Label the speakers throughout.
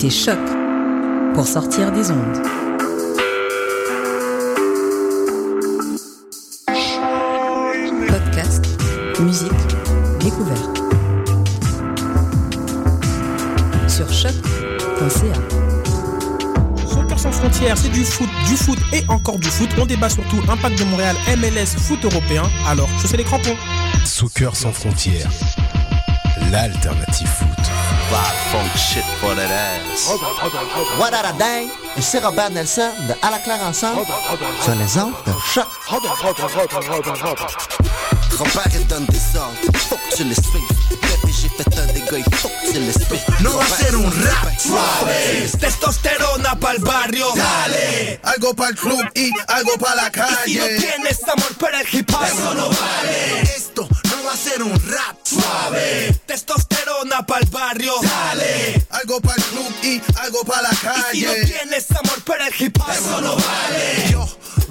Speaker 1: écoutez Choc pour sortir des ondes. Podcast, musique, découverte. Sur choc.ca.
Speaker 2: Soccer sans frontières, c'est du foot, du foot et encore du foot. On débat surtout impact de Montréal, MLS, foot européen. Alors, je sais les crampons.
Speaker 3: Soccer sans frontières, l'alternative foot.
Speaker 4: funk shit for that ass.
Speaker 5: What a? Et c'est Robert Nelson de À la claire ensemble sur les ondes de choc.
Speaker 4: Robert il donne des ordres, faut que tu les suives. Bébé, j'ai fait un dégât, il faut que tu les suives.
Speaker 6: No va a ser un rap suave. Testosterona pa'l barrio. Dale. Algo pa'l club y algo pa' la calle.
Speaker 7: Y si no tienes amor por el hip hop,
Speaker 6: eso no vale. Va a ser un rap suave.
Speaker 7: Testosterona pa'l barrio.
Speaker 6: Dale. Algo pa'l club y algo pa' la calle.
Speaker 7: Y si no tienes amor por el hip hop,
Speaker 6: eso no vale. Yo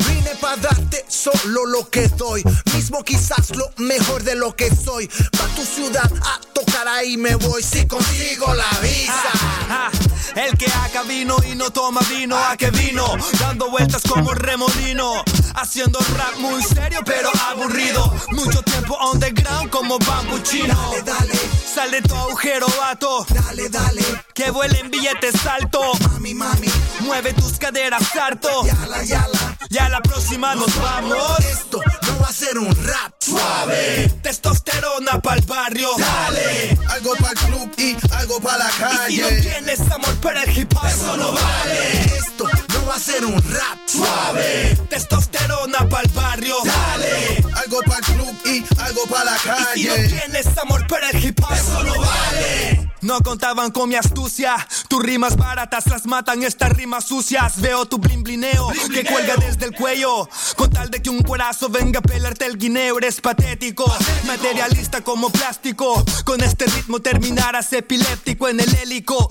Speaker 6: vine para darte solo lo que doy. Mismo quizás lo mejor de lo que soy. Pa' tu ciudad a tocar ahí me voy si consigo la visa.
Speaker 7: Ah, el que acá vino y no toma vino, a que vino, dando vueltas como remolino, haciendo rap muy serio pero aburrido. Mucho tiempo underground como bambuchino.
Speaker 6: Dale, dale,
Speaker 7: Sal de tu agujero, vato.
Speaker 6: dale, dale.
Speaker 7: Que vuelen billetes alto.
Speaker 6: Mami, mami,
Speaker 7: Mueve tus caderas harto.
Speaker 6: yala, yala.
Speaker 7: Ya la próxima nos vamos.
Speaker 6: Esto no va a ser un rap suave.
Speaker 7: Testosterona pa'l barrio.
Speaker 6: Dale, algo para el club y algo para la
Speaker 7: Y si no
Speaker 6: calle.
Speaker 7: tienes amor para el hip hop, eso no vale.
Speaker 6: Esto no va a ser un rap suave.
Speaker 7: Testosterona pa'l barrio.
Speaker 6: Dale, algo para el club y algo para la
Speaker 7: Y si no
Speaker 6: calle.
Speaker 7: tienes amor para el hip hop, eso no vale. No contaban con mi astucia. Tus rimas baratas las matan estas rimas sucias. Veo tu blin blineo que cuelga desde el cuello. Con tal de que un cuerazo venga a pelarte el guineo, eres patético. Materialista como plástico. Con este ritmo terminarás epiléptico en el hélico.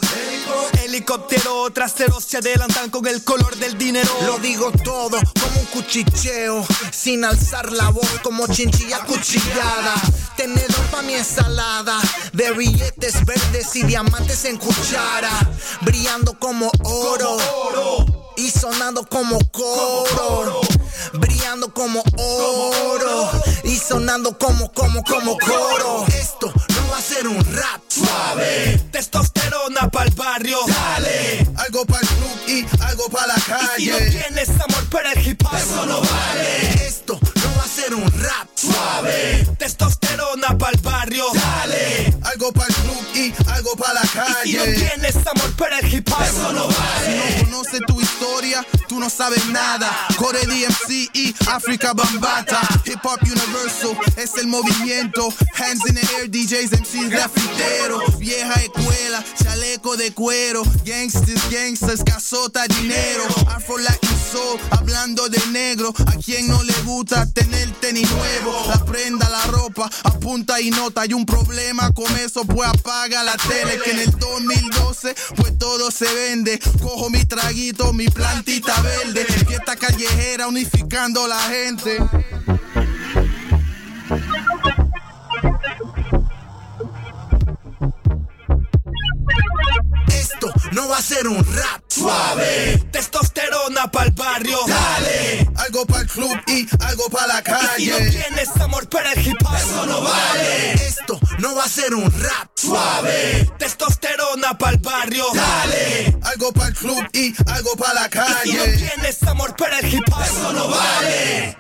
Speaker 7: Helicóptero trasero se adelantan con el color del dinero.
Speaker 6: Lo digo todo como un cuchicheo, sin alzar la voz como chinchilla cuchillada. Tenedor pa' mi ensalada, de billetes verdes y diamantes en cuchara, brillando como oro. Y sonando como coro, brillando como oro, y sonando como, como, como coro. Esto no va a ser un rap suave.
Speaker 7: Testosterona pa'l barrio.
Speaker 6: Dale, algo para el club y algo para la
Speaker 7: Y si no
Speaker 6: calle.
Speaker 7: tienes amor para el hip hop, eso no vale.
Speaker 6: Para la
Speaker 7: Y si no
Speaker 6: calle.
Speaker 7: tienes amor para el hip hop, eso no vale.
Speaker 6: Si no conoces tu historia, tú no sabes nada. Core DMC y África Bambata. Hip Hop Universal es el movimiento. Hands in the air, DJs, MCs, grafiteros. Vieja escuela, chaleco de cuero. Gangsters, gangsters, casota, dinero. Afro Latin Soul, hablando de negro. A quien no le gusta tener tenis nuevo. La prenda, la ropa, apunta y nota. Hay un problema con eso, pues apaga la tele. Que en el 2012, pues todo se vende. Cojo mi traguito, mi plantita verde. Fiesta callejera unificando la gente. No va a ser un rap suave.
Speaker 7: Testosterona pa'l barrio.
Speaker 6: Dale, algo para el club y algo para la
Speaker 7: Y si no
Speaker 6: calle.
Speaker 7: tienes amor para el hip hop, eso no vale.
Speaker 6: Esto no va a ser un rap suave.
Speaker 7: Testosterona pa'l barrio.
Speaker 6: Dale, algo para el club y algo para la
Speaker 7: Y si no
Speaker 6: calle.
Speaker 7: tienes amor para el hip hop, eso no vale.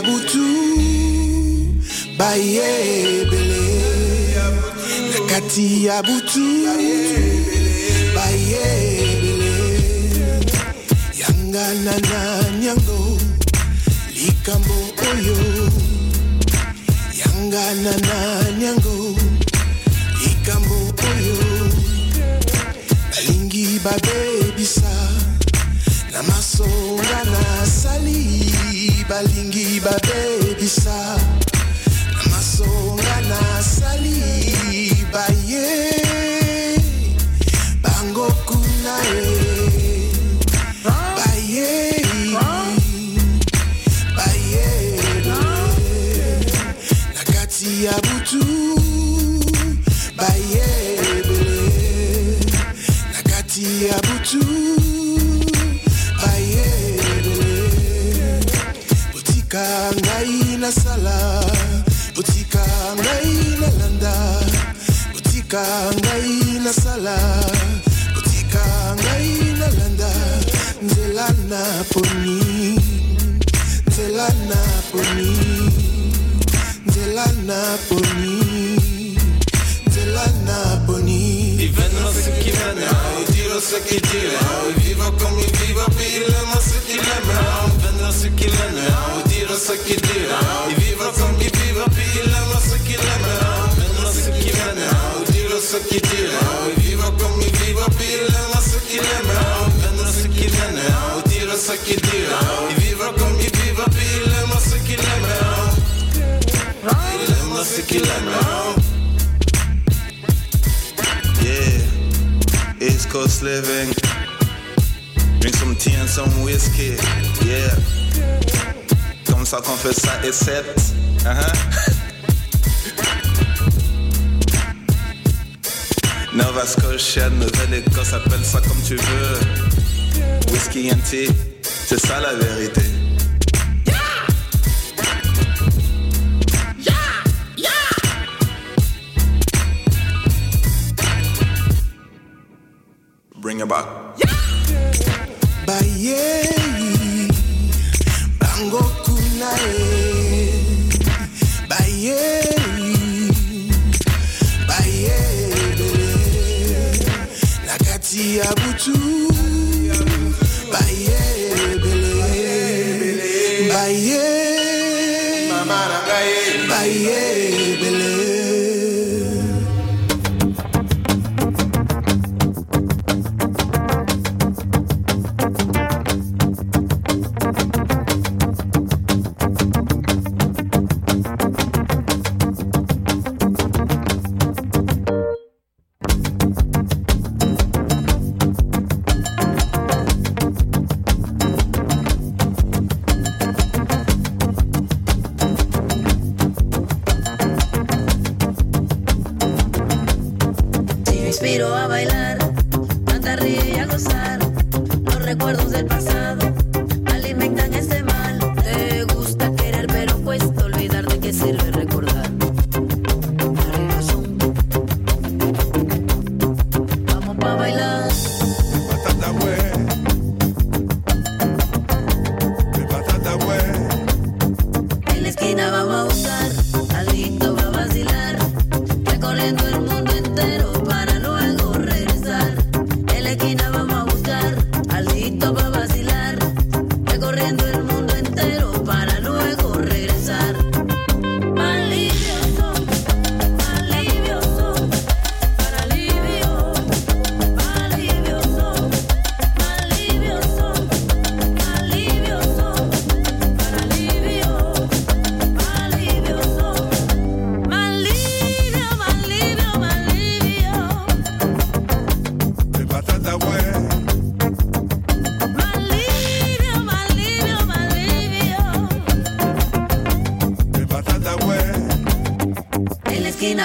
Speaker 8: ya butu bayebele na kati ya butu bayebele yanga na nyango likambo oyo. Yanga na
Speaker 9: ce qu'ils hein. diranno. Di vivre comme ils vivent, puis ils aiment ce qu'il qu'ils aimeront. Hein. Ils aiment ce qu'ils aimeront. Hein. Yeah, East Coast living. Drink some tea and some whiskey. Yeah. Comme ça qu'on fait ça et sept. Uh -huh. Nova Scotia, Nouvelle-Écosse, appelle ça comme tu veux. Whisky and tea. C'est ça la vérité. Bring it back.
Speaker 8: Yeah. Bah, yeah.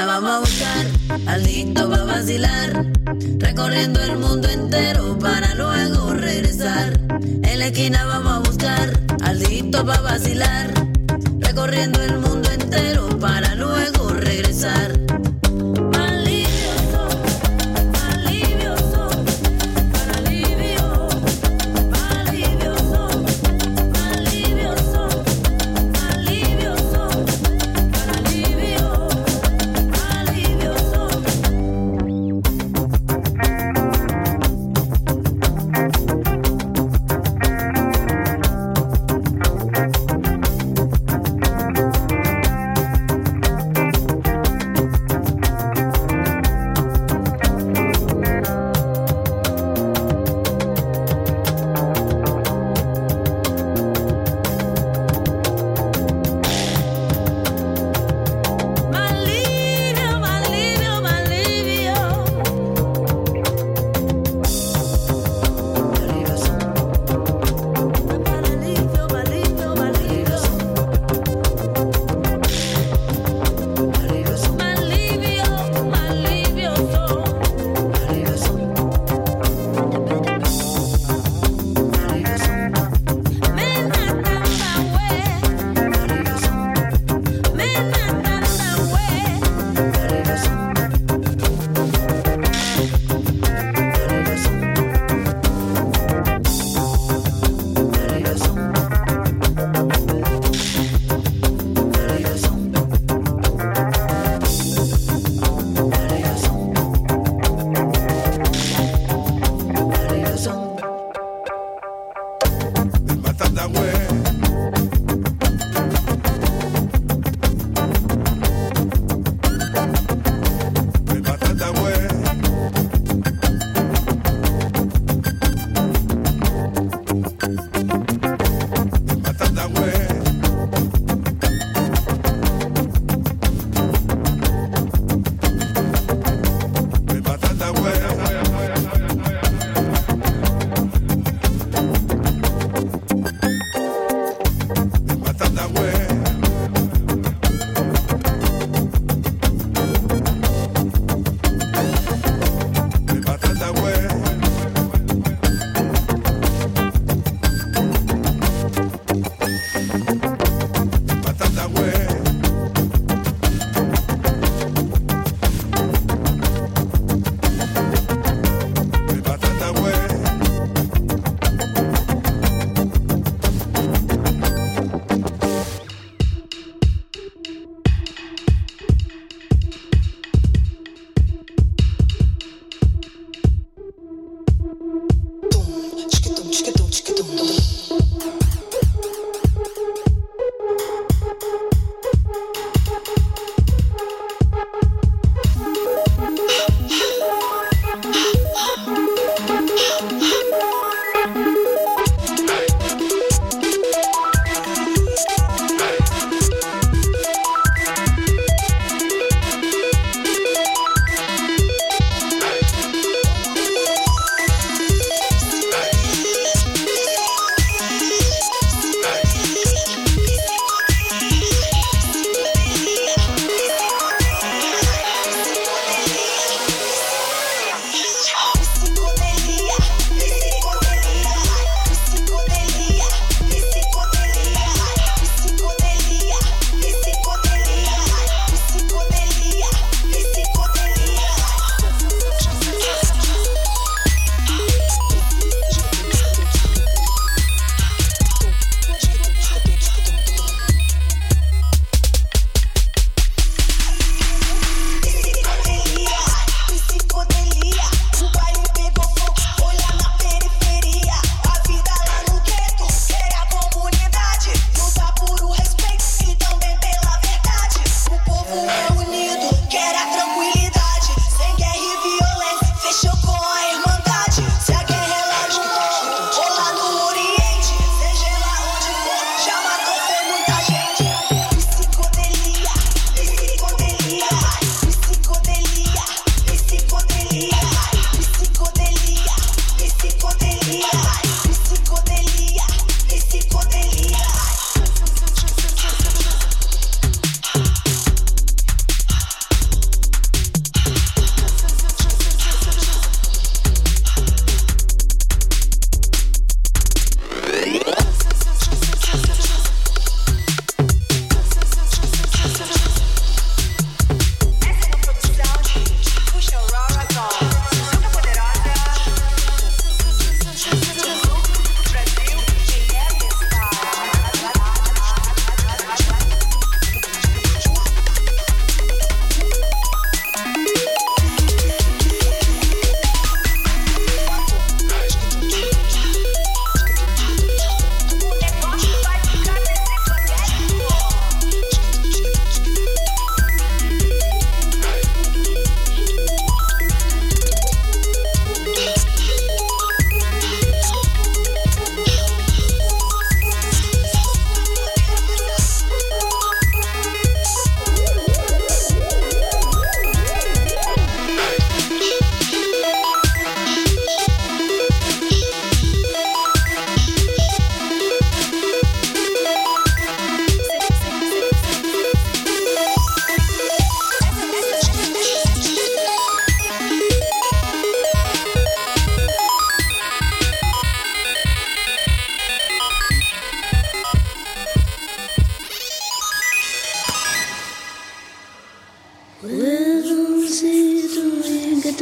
Speaker 8: I'm alone.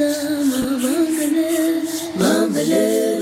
Speaker 8: Mama,
Speaker 2: Mama, Mama,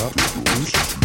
Speaker 2: ja.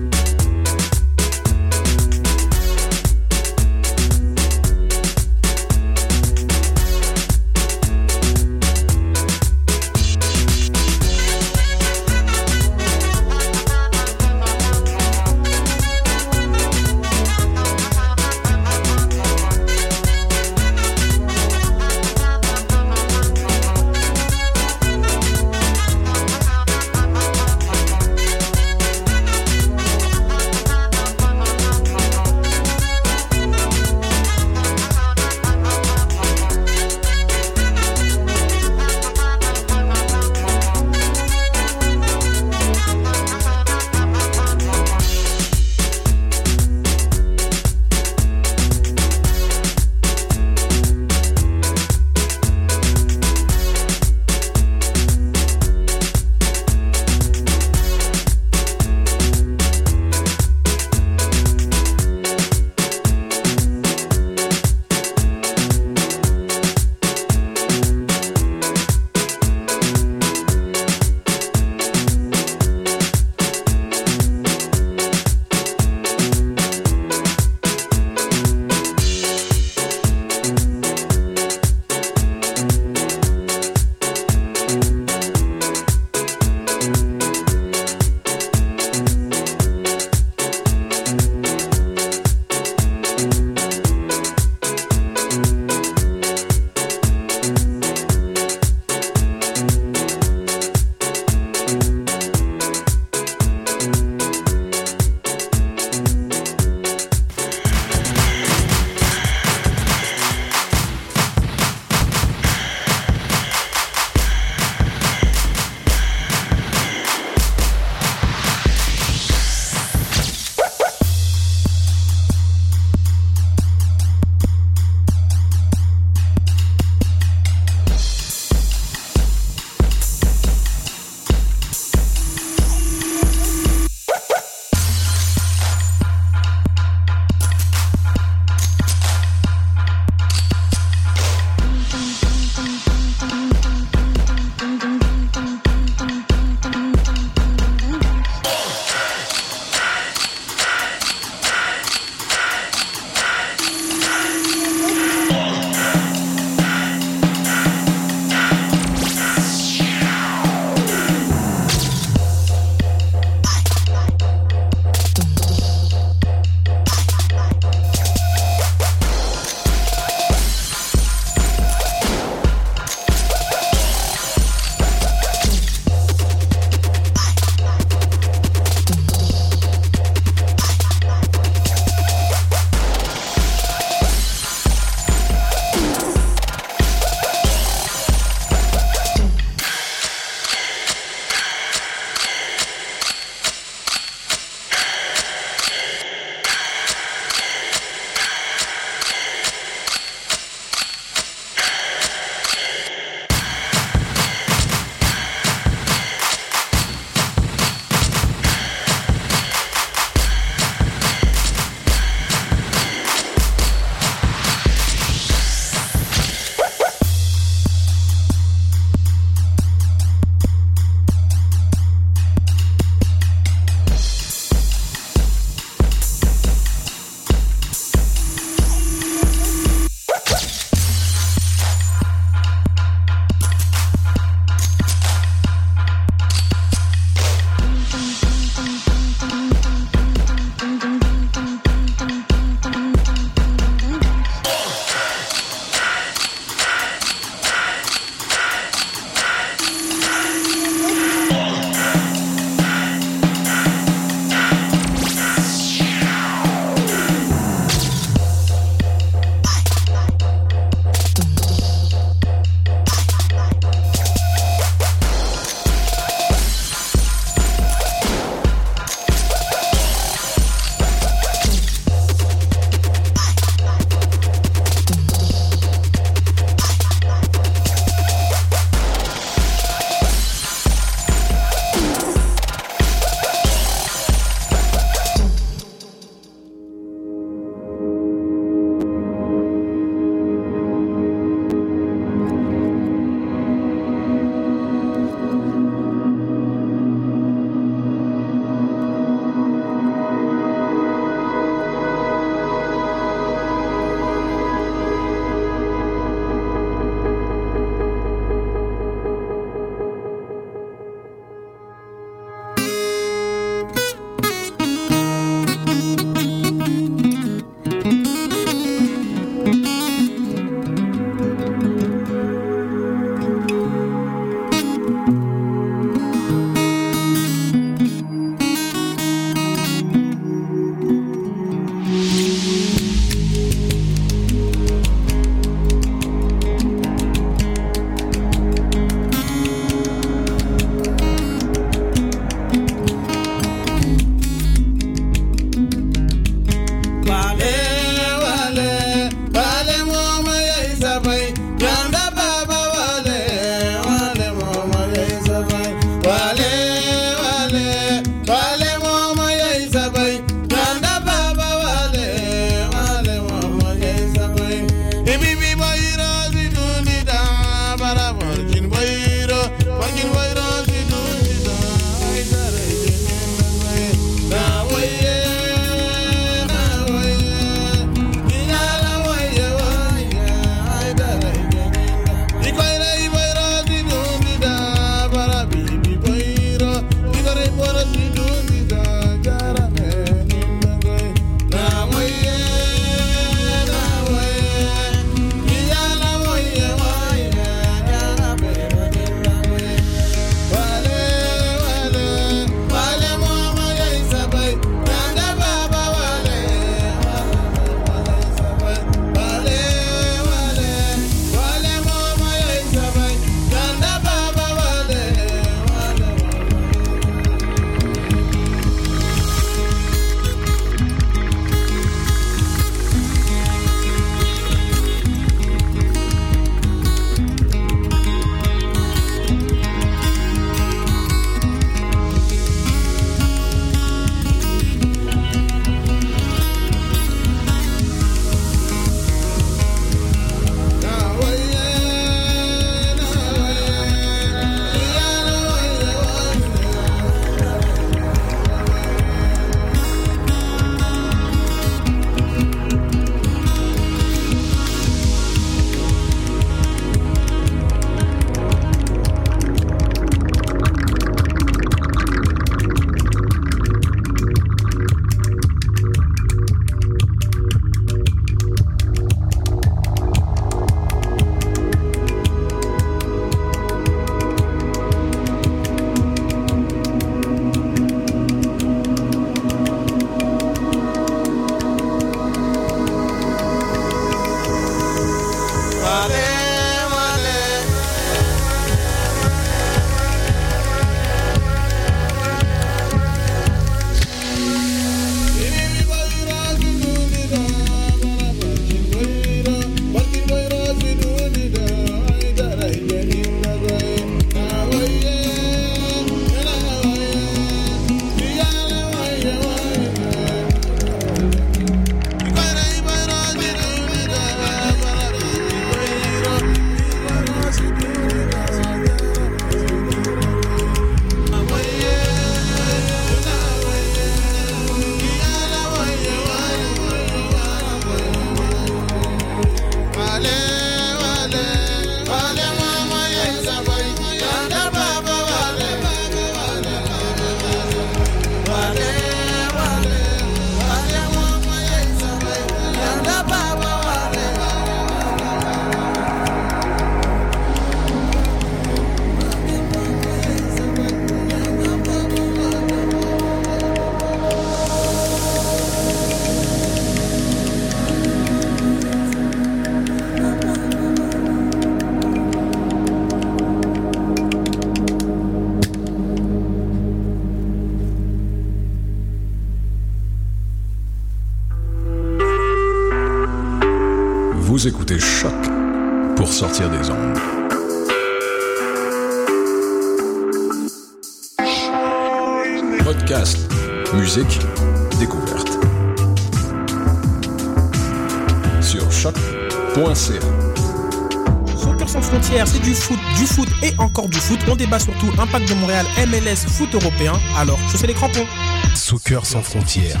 Speaker 2: Encore du foot. On débat surtout impact de Montréal, MLS, foot européen. Alors, je sais les crampons.
Speaker 3: Soccer sans frontières,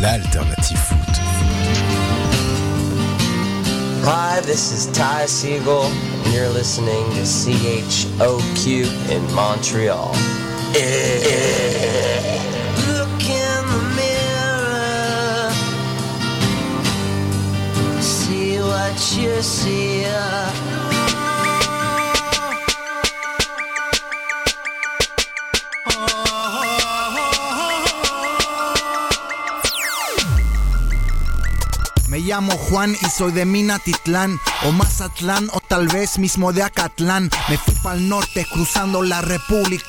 Speaker 3: l'alternative foot.
Speaker 10: Hi, this is Ty Siegel, and you're listening to CHOQ in Montreal.
Speaker 11: Look in the mirror. See what you see.
Speaker 6: Llamo Juan y soy de Minatitlán o Mazatlán o tal vez mismo de Acatlán. Me fui pa'l norte cruzando la República